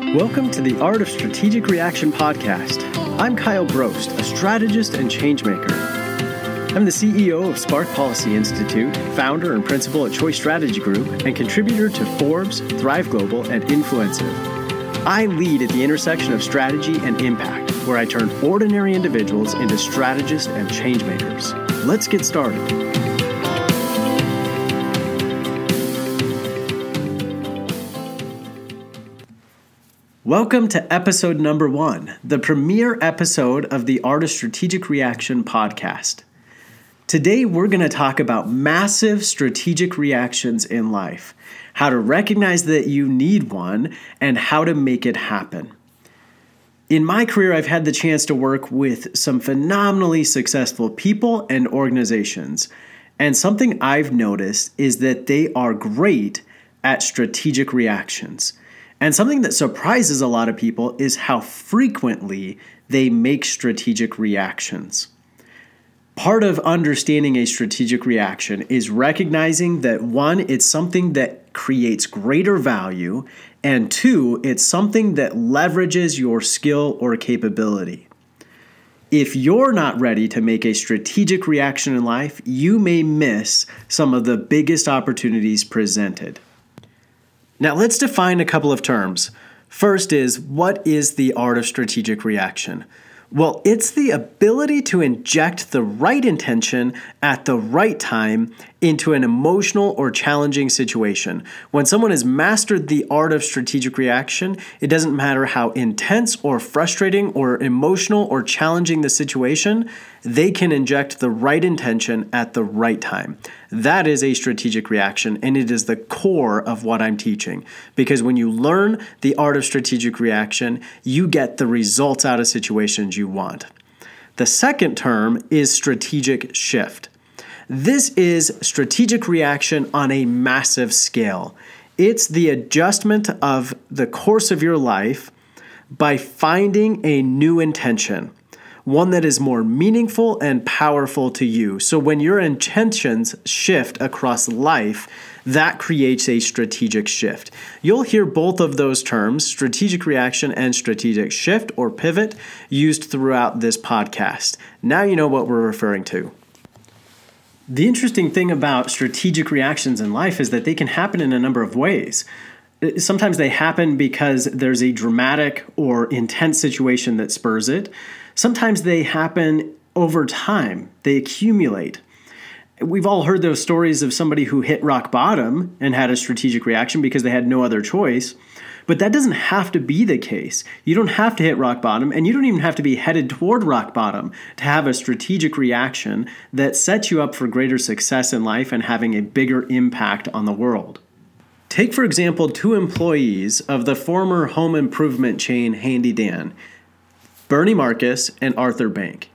Welcome to the Art of Strategic Reaction podcast. I'm Kyle Brost, a strategist and changemaker. I'm the CEO of Spark Policy Institute, founder and principal at Choice Strategy Group, and contributor to Forbes, Thrive Global, and Influencer. I lead at the intersection of strategy and impact, where I turn ordinary individuals into strategists and changemakers. Let's get started. Welcome to episode number one, the premiere episode of the Art of Strategic Reaction podcast. Today, we're going to talk about massive strategic reactions in life, how to recognize that you need one, and how to make it happen. In my career, I've had the chance to work with some phenomenally successful people and organizations. And something I've noticed is that they are great at strategic reactions. And something that surprises a lot of people is how frequently they make strategic reactions. Part of understanding a strategic reaction is recognizing that one, it's something that creates greater value, and two, it's something that leverages your skill or capability. If you're not ready to make a strategic reaction in life, you may miss some of the biggest opportunities presented. Now, let's define a couple of terms. First is what is the art of strategic reaction? Well, it's the ability to inject the right intention at the right time into an emotional or challenging situation. When someone has mastered the art of strategic reaction, it doesn't matter how intense or frustrating or emotional or challenging the situation, they can inject the right intention at the right time. That is a strategic reaction, and it is the core of what I'm teaching. Because when you learn the art of strategic reaction, you get the results out of situations you want. The second term is strategic shift. This is strategic reaction on a massive scale. It's the adjustment of the course of your life by finding a new intention one that is more meaningful and powerful to you. So when your intentions shift across life, that creates a strategic shift. You'll hear both of those terms, strategic reaction and strategic shift or pivot, used throughout this podcast. Now you know what we're referring to. The interesting thing about strategic reactions in life is that they can happen in a number of ways. Sometimes they happen because there's a dramatic or intense situation that spurs it. Sometimes they happen over time, they accumulate. We've all heard those stories of somebody who hit rock bottom and had a strategic reaction because they had no other choice. But that doesn't have to be the case. You don't have to hit rock bottom, and you don't even have to be headed toward rock bottom to have a strategic reaction that sets you up for greater success in life and having a bigger impact on the world. Take, for example, two employees of the former home improvement chain Handy Dan. Bernie Marcus and Arthur Blank.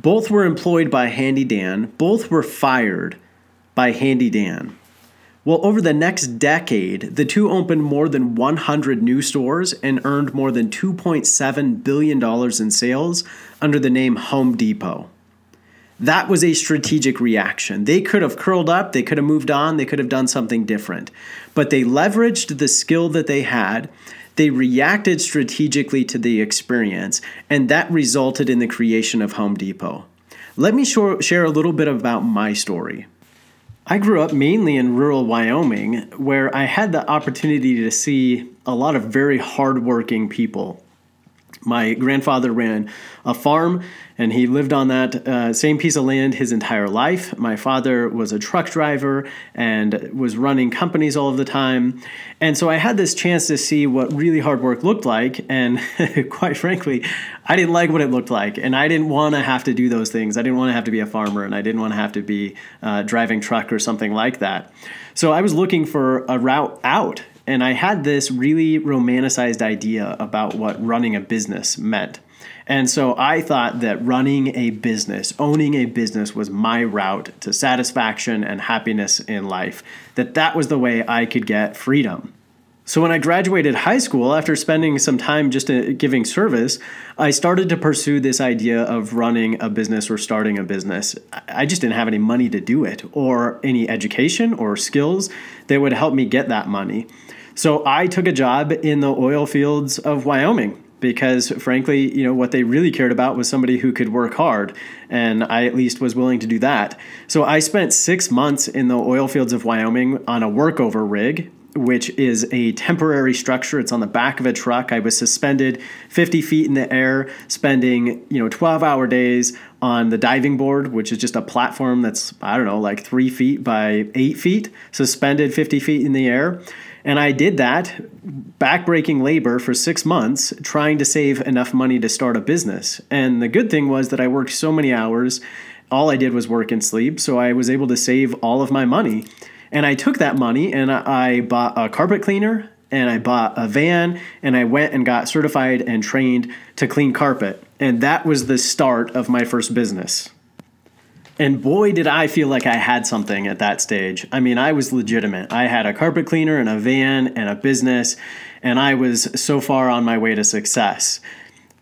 Both were employed by Handy Dan, both were fired by Handy Dan. Well, over the next decade, the two opened more than 100 new stores and earned more than $2.7 billion in sales under the name Home Depot. That was a strategic reaction. They could have curled up, they could have moved on, they could have done something different. But they leveraged the skill that they had they reacted strategically to the experience, and that resulted in the creation of Home Depot. Let me share a little bit about my story. I grew up mainly in rural Wyoming, where I had the opportunity to see a lot of very hardworking people. My grandfather ran a farm and he lived on that uh, same piece of land his entire life. My father was a truck driver and was running companies all of the time. And so I had this chance to see what really hard work looked like. And quite frankly, I didn't like what it looked like. And I didn't want to have to do those things. I didn't want to have to be a farmer and I didn't want to have to be uh, driving truck or something like that. So I was looking for a route out. And I had this really romanticized idea about what running a business meant. And so I thought that running a business, owning a business was my route to satisfaction and happiness in life, that that was the way I could get freedom. So when I graduated high school, after spending some time just uh, giving service, I started to pursue this idea of running a business or starting a business. I just didn't have any money to do it or any education or skills that would help me get that money. So I took a job in the oil fields of Wyoming because frankly, you know, what they really cared about was somebody who could work hard. And I at least was willing to do that. So I spent six months in the oil fields of Wyoming on a workover rig, which is a temporary structure. It's on the back of a truck. I was suspended 50 feet in the air, spending, you know, 12 hour days on the diving board, which is just a platform that's, I don't know, like three feet by eight feet, suspended 50 feet in the air. And I did that, backbreaking labor for six months, trying to save enough money to start a business. And the good thing was that I worked so many hours, all I did was work and sleep. So I was able to save all of my money. And I took that money and I bought a carpet cleaner and I bought a van and I went and got certified and trained to clean carpet. And that was the start of my first business. And boy, did I feel like I had something at that stage. I mean, I was legitimate. I had a carpet cleaner and a van and a business, and I was so far on my way to success.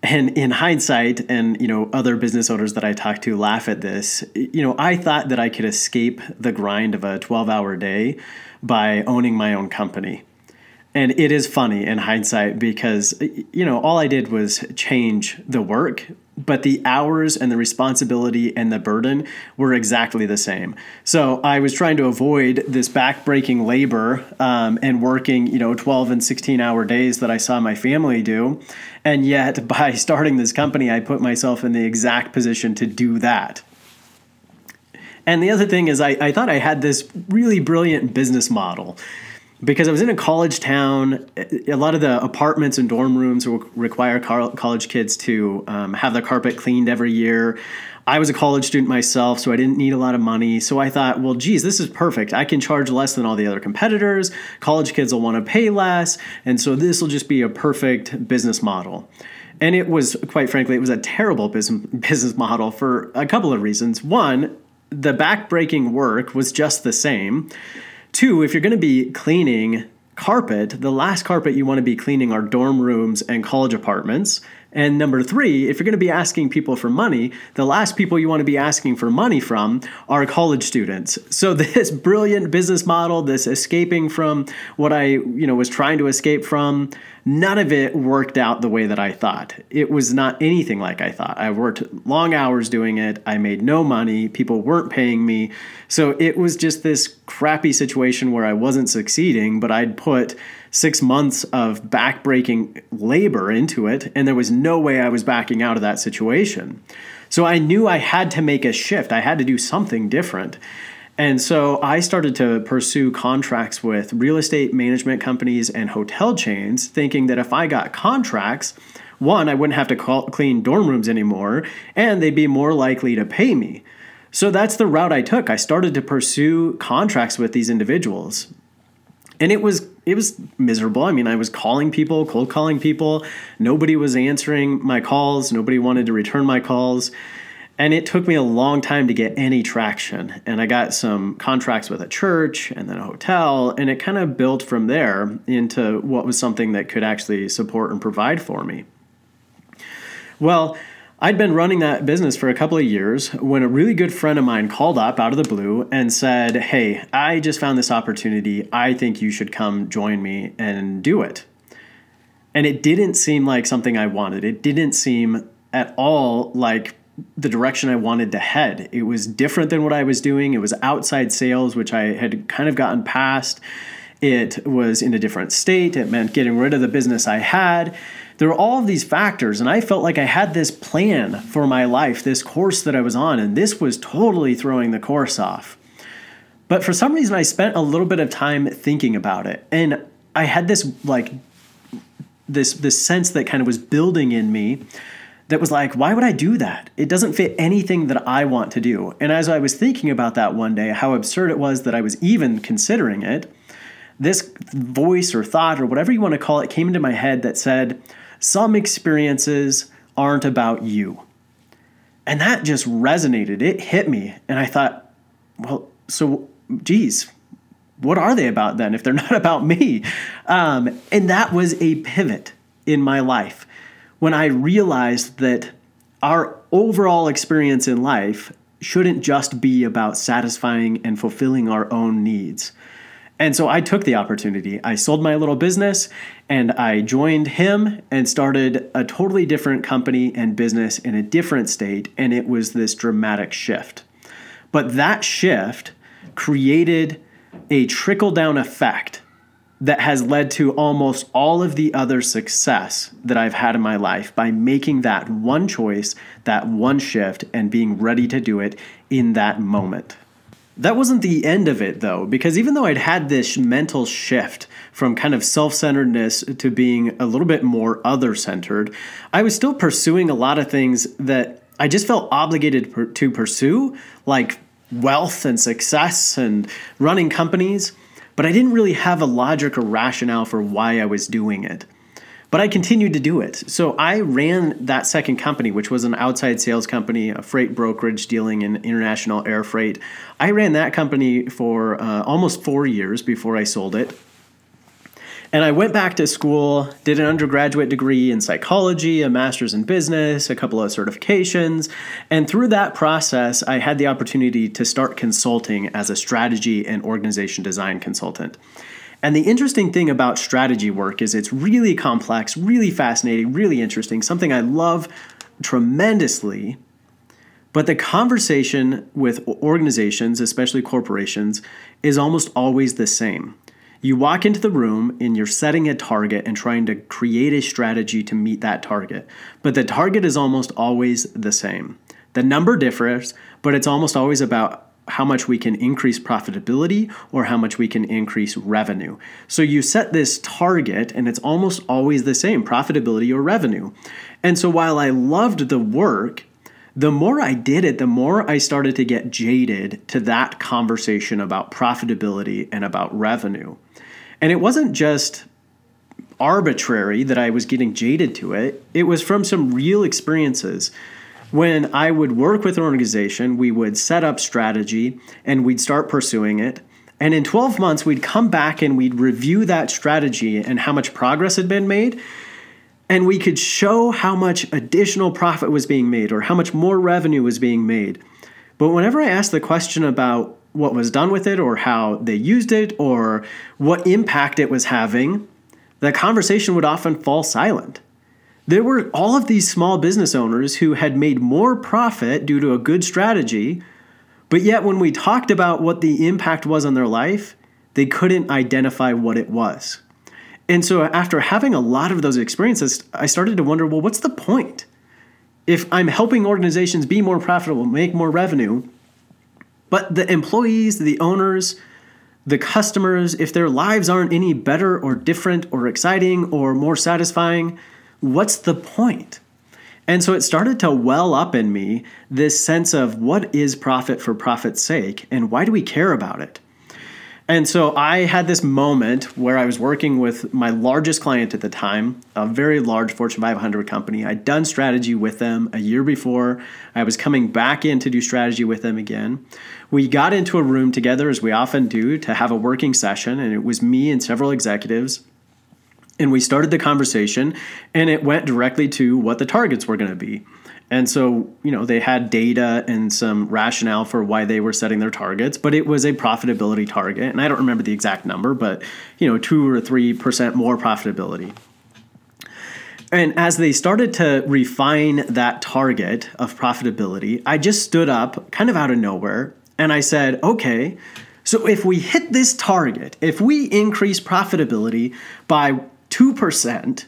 And in hindsight, and you know, other business owners that I talk to laugh at this. You know, I thought that I could escape the grind of a 12-hour day by owning my own company. And it is funny in hindsight because you know, all I did was change the work, but the hours and the responsibility and the burden were exactly the same. So I was trying to avoid this backbreaking labor um, and working, you know, 12 and 16 hour days that I saw my family do. And yet, by starting this company, I put myself in the exact position to do that. And the other thing is, I, I thought I had this really brilliant business model because I was in a college town. A lot of the apartments and dorm rooms require college kids to um, have their carpet cleaned every year. I was a college student myself, so I didn't need a lot of money. So I thought, well, geez, this is perfect. I can charge less than all the other competitors. College kids will want to pay less. And so this will just be a perfect business model. And it was, quite frankly, it was a terrible business, business model for a couple of reasons. One, the backbreaking work was just the same. Two, if you're going to be cleaning carpet, the last carpet you want to be cleaning are dorm rooms and college apartments. And number three, if you're going to be asking people for money, the last people you want to be asking for money from are college students. So this brilliant business model, this escaping from what I, you know, was trying to escape from, none of it worked out the way that I thought. It was not anything like I thought. I worked long hours doing it. I made no money. People weren't paying me. So it was just this crappy situation where I wasn't succeeding, but I'd put six months of backbreaking labor into it, and there was no way I was backing out of that situation. So I knew I had to make a shift, I had to do something different. And so I started to pursue contracts with real estate management companies and hotel chains, thinking that if I got contracts, one, I wouldn't have to call, clean dorm rooms anymore, and they'd be more likely to pay me. So that's the route I took. I started to pursue contracts with these individuals and it was it was miserable. I mean, I was calling people, cold calling people. Nobody was answering my calls. Nobody wanted to return my calls. And it took me a long time to get any traction. And I got some contracts with a church and then a hotel, and it kind of built from there into what was something that could actually support and provide for me. Well, I'd been running that business for a couple of years when a really good friend of mine called up out of the blue and said, Hey, I just found this opportunity. I think you should come join me and do it. And it didn't seem like something I wanted. It didn't seem at all like the direction I wanted to head. It was different than what I was doing. It was outside sales, which I had kind of gotten past. It was in a different state. It meant getting rid of the business I had there were all of these factors, and I felt like I had this plan for my life, this course that I was on, and this was totally throwing the course off. But for some reason, I spent a little bit of time thinking about it, and I had this like this this sense that kind of was building in me that was like, why would I do that? It doesn't fit anything that I want to do. And as I was thinking about that one day, how absurd it was that I was even considering it, this voice or thought or whatever you want to call it came into my head that said, some experiences aren't about you. And that just resonated. It hit me. And I thought, well, so, geez, what are they about then if they're not about me? Um, and that was a pivot in my life when I realized that our overall experience in life shouldn't just be about satisfying and fulfilling our own needs. And so I took the opportunity. I sold my little business and I joined him and started a totally different company and business in a different state. And it was this dramatic shift. But that shift created a trickle down effect that has led to almost all of the other success that I've had in my life by making that one choice, that one shift, and being ready to do it in that moment. That wasn't the end of it though, because even though I'd had this mental shift from kind of self centeredness to being a little bit more other centered, I was still pursuing a lot of things that I just felt obligated to pursue, like wealth and success and running companies, but I didn't really have a logic or rationale for why I was doing it. But I continued to do it. So I ran that second company, which was an outside sales company, a freight brokerage dealing in international air freight. I ran that company for uh, almost four years before I sold it. And I went back to school, did an undergraduate degree in psychology, a master's in business, a couple of certifications. And through that process, I had the opportunity to start consulting as a strategy and organization design consultant. And the interesting thing about strategy work is it's really complex, really fascinating, really interesting, something I love tremendously. But the conversation with organizations, especially corporations, is almost always the same. You walk into the room and you're setting a target and trying to create a strategy to meet that target. But the target is almost always the same. The number differs, but it's almost always about how much we can increase profitability or how much we can increase revenue. So you set this target and it's almost always the same profitability or revenue. And so while I loved the work, the more I did it, the more I started to get jaded to that conversation about profitability and about revenue. And it wasn't just arbitrary that I was getting jaded to it, it was from some real experiences when I would work with an organization, we would set up strategy and we'd start pursuing it. And in 12 months, we'd come back and we'd review that strategy and how much progress had been made. And we could show how much additional profit was being made or how much more revenue was being made. But whenever I asked the question about what was done with it or how they used it or what impact it was having, the conversation would often fall silent. There were all of these small business owners who had made more profit due to a good strategy, but yet when we talked about what the impact was on their life, they couldn't identify what it was. And so after having a lot of those experiences, I started to wonder well, what's the point? If I'm helping organizations be more profitable, make more revenue, but the employees, the owners, the customers, if their lives aren't any better or different or exciting or more satisfying, what's the point? And so it started to well up in me this sense of what is profit for profit's sake and why do we care about it? And so I had this moment where I was working with my largest client at the time, a very large Fortune 500 company. I'd done strategy with them a year before. I was coming back in to do strategy with them again. We got into a room together, as we often do, to have a working session, and it was me and several executives and we started the conversation and it went directly to what the targets were going to be. And so you know they had data and some rationale for why they were setting their targets but it was a profitability target and i don't remember the exact number but you know 2 or 3% more profitability. And as they started to refine that target of profitability i just stood up kind of out of nowhere and i said okay so if we hit this target, if we increase profitability by 2%,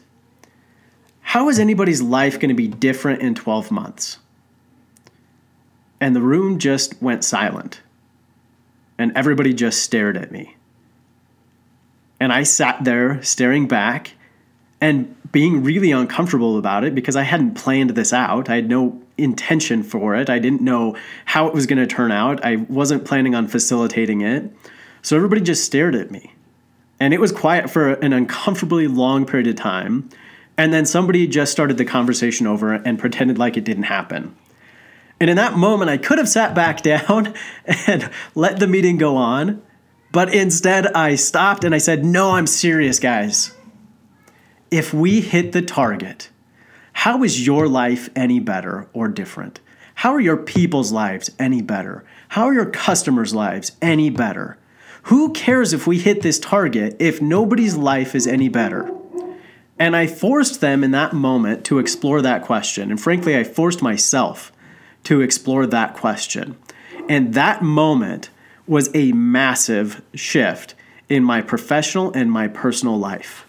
how is anybody's life going to be different in 12 months? And the room just went silent. And everybody just stared at me. And I sat there staring back and being really uncomfortable about it because I hadn't planned this out. I had no intention for it. I didn't know how it was going to turn out. I wasn't planning on facilitating it. So everybody just stared at me. And it was quiet for an uncomfortably long period of time. And then somebody just started the conversation over and pretended like it didn't happen. And in that moment, I could have sat back down and let the meeting go on. But instead, I stopped and I said, No, I'm serious, guys. If we hit the target, how is your life any better or different? How are your people's lives any better? How are your customers' lives any better? Who cares if we hit this target if nobody's life is any better? And I forced them in that moment to explore that question. And frankly, I forced myself to explore that question. And that moment was a massive shift in my professional and my personal life.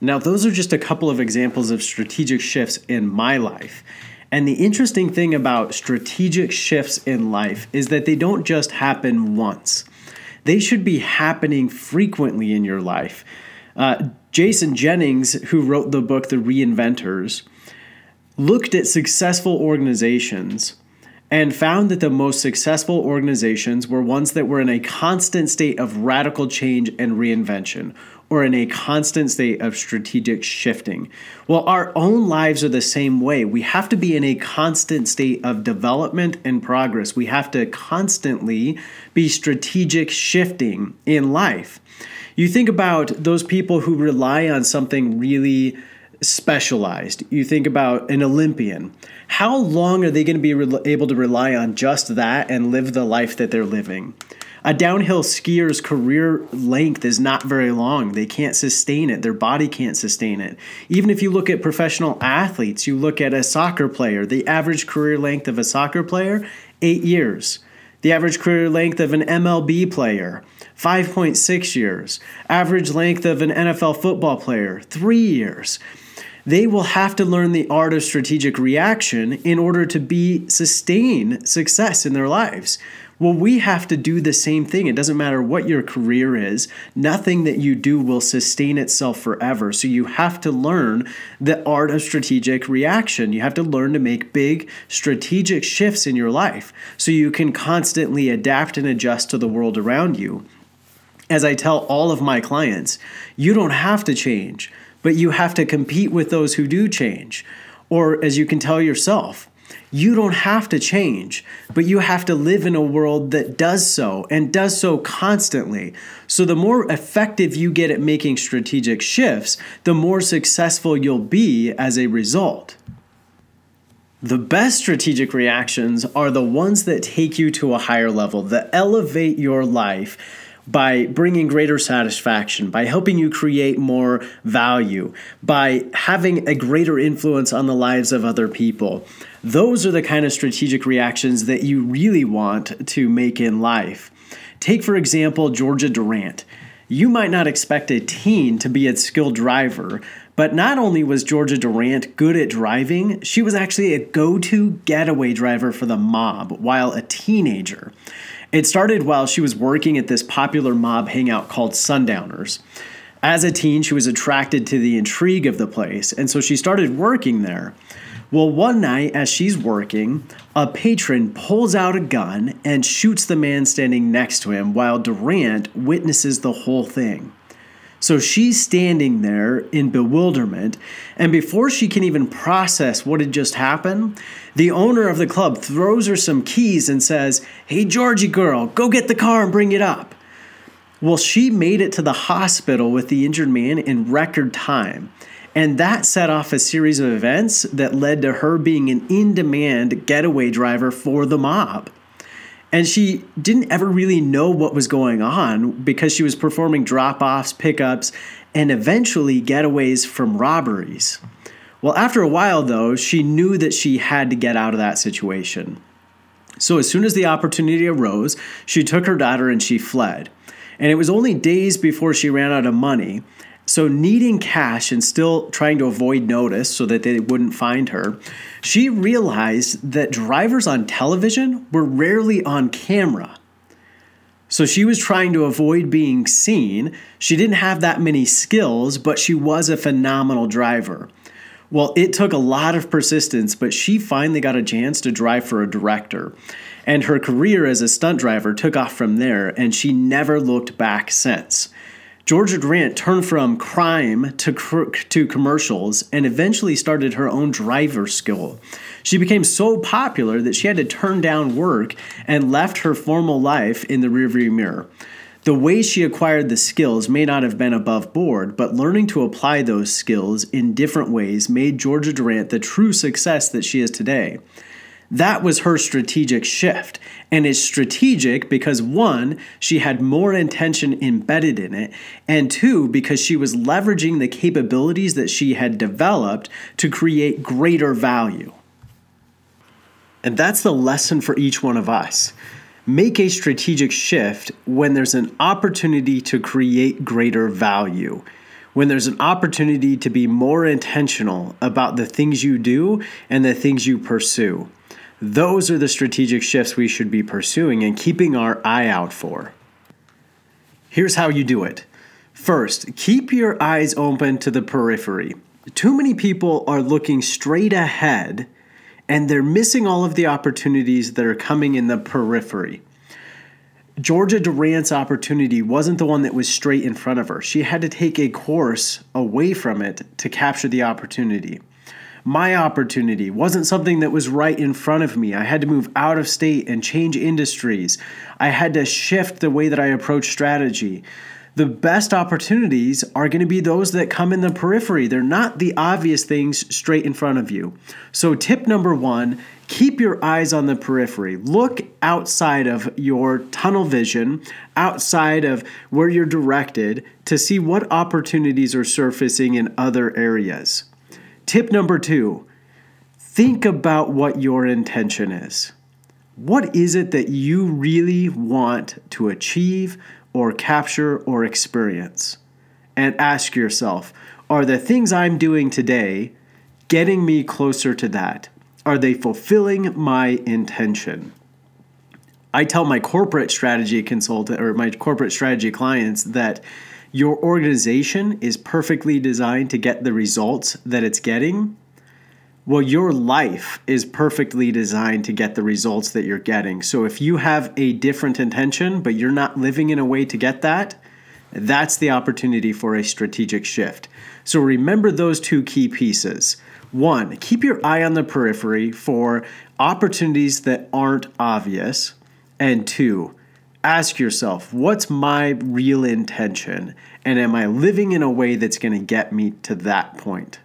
Now, those are just a couple of examples of strategic shifts in my life. And the interesting thing about strategic shifts in life is that they don't just happen once they should be happening frequently in your life. Uh, Jason Jennings, who wrote the book The Reinventors, looked at successful organizations and found that the most successful organizations were ones that were in a constant state of radical change and reinvention, or in a constant state of strategic shifting. Well, our own lives are the same way. We have to be in a constant state of development and progress. We have to constantly be strategic shifting in life. You think about those people who rely on something really specialized. You think about an Olympian. How long are they going to be able to rely on just that and live the life that they're living? A downhill skier's career length is not very long. They can't sustain it. Their body can't sustain it. Even if you look at professional athletes, you look at a soccer player, the average career length of a soccer player, eight years. The average career length of an MLB player, 5.6 years. Average length of an NFL football player, three years they will have to learn the art of strategic reaction in order to be sustain success in their lives. Well, we have to do the same thing. It doesn't matter what your career is, nothing that you do will sustain itself forever. So you have to learn the art of strategic reaction. You have to learn to make big strategic shifts in your life so you can constantly adapt and adjust to the world around you. As I tell all of my clients, you don't have to change, but you have to compete with those who do change. Or as you can tell yourself, you don't have to change, but you have to live in a world that does so and does so constantly. So, the more effective you get at making strategic shifts, the more successful you'll be as a result. The best strategic reactions are the ones that take you to a higher level, that elevate your life by bringing greater satisfaction, by helping you create more value, by having a greater influence on the lives of other people. Those are the kind of strategic reactions that you really want to make in life. Take, for example, Georgia Durant. You might not expect a teen to be a skilled driver, but not only was Georgia Durant good at driving, she was actually a go to getaway driver for the mob while a teenager. It started while she was working at this popular mob hangout called Sundowners. As a teen, she was attracted to the intrigue of the place, and so she started working there. Well, one night as she's working, a patron pulls out a gun and shoots the man standing next to him while Durant witnesses the whole thing. So she's standing there in bewilderment, and before she can even process what had just happened, the owner of the club throws her some keys and says, Hey, Georgie girl, go get the car and bring it up. Well, she made it to the hospital with the injured man in record time. And that set off a series of events that led to her being an in demand getaway driver for the mob. And she didn't ever really know what was going on because she was performing drop offs, pickups, and eventually getaways from robberies. Well, after a while, though, she knew that she had to get out of that situation. So, as soon as the opportunity arose, she took her daughter and she fled. And it was only days before she ran out of money so, needing cash and still trying to avoid notice so that they wouldn't find her, she realized that drivers on television were rarely on camera. So, she was trying to avoid being seen. She didn't have that many skills, but she was a phenomenal driver. Well, it took a lot of persistence, but she finally got a chance to drive for a director. And her career as a stunt driver took off from there, and she never looked back since. Georgia Durant turned from crime to, to commercials and eventually started her own driver school. She became so popular that she had to turn down work and left her formal life in the rearview mirror. The way she acquired the skills may not have been above board, but learning to apply those skills in different ways made Georgia Durant the true success that she is today. That was her strategic shift. And it's strategic because one, she had more intention embedded in it, and two, because she was leveraging the capabilities that she had developed to create greater value. And that's the lesson for each one of us. Make a strategic shift when there's an opportunity to create greater value when there's an opportunity to be more intentional about the things you do and the things you pursue. Those are the strategic shifts we should be pursuing and keeping our eye out for. Here's how you do it. First, keep your eyes open to the periphery. Too many people are looking straight ahead and they're missing all of the opportunities that are coming in the periphery. Georgia Durant's opportunity wasn't the one that was straight in front of her. She had to take a course away from it to capture the opportunity. My opportunity wasn't something that was right in front of me. I had to move out of state and change industries. I had to shift the way that I approach strategy the best opportunities are going to be those that come in the periphery. They're not the obvious things straight in front of you. So, tip number one keep your eyes on the periphery. Look outside of your tunnel vision, outside of where you're directed, to see what opportunities are surfacing in other areas. Tip number two think about what your intention is. What is it that you really want to achieve? or capture or experience. And ask yourself are the things I'm doing today getting me closer to that? Are they fulfilling my intention? I tell my corporate strategy consultant or my corporate strategy clients that your organization is perfectly designed to get the results that it's getting well, your life is perfectly designed to get the results that you're getting. So if you have a different intention, but you're not living in a way to get that, that's the opportunity for a strategic shift. So remember those two key pieces. One, keep your eye on the periphery for opportunities that aren't obvious. And two, ask yourself, what's my real intention? And am I living in a way that's going to get me to that point?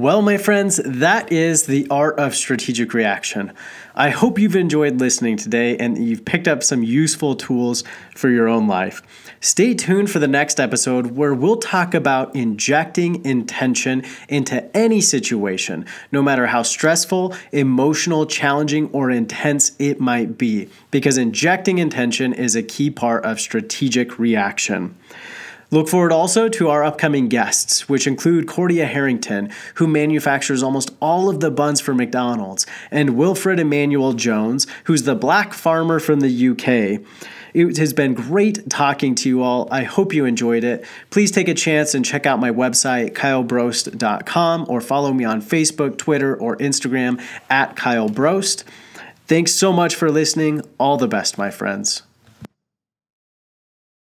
Well, my friends, that is the art of strategic reaction. I hope you've enjoyed listening today and you've picked up some useful tools for your own life. Stay tuned for the next episode where we'll talk about injecting intention into any situation, no matter how stressful, emotional, challenging, or intense it might be, because injecting intention is a key part of strategic reaction. Look forward also to our upcoming guests, which include Cordia Harrington, who manufactures almost all of the buns for McDonald's, and Wilfred Emmanuel Jones, who's the black farmer from the UK. It has been great talking to you all. I hope you enjoyed it. Please take a chance and check out my website, kylebrost.com, or follow me on Facebook, Twitter, or Instagram at Kyle Brost. Thanks so much for listening. All the best, my friends.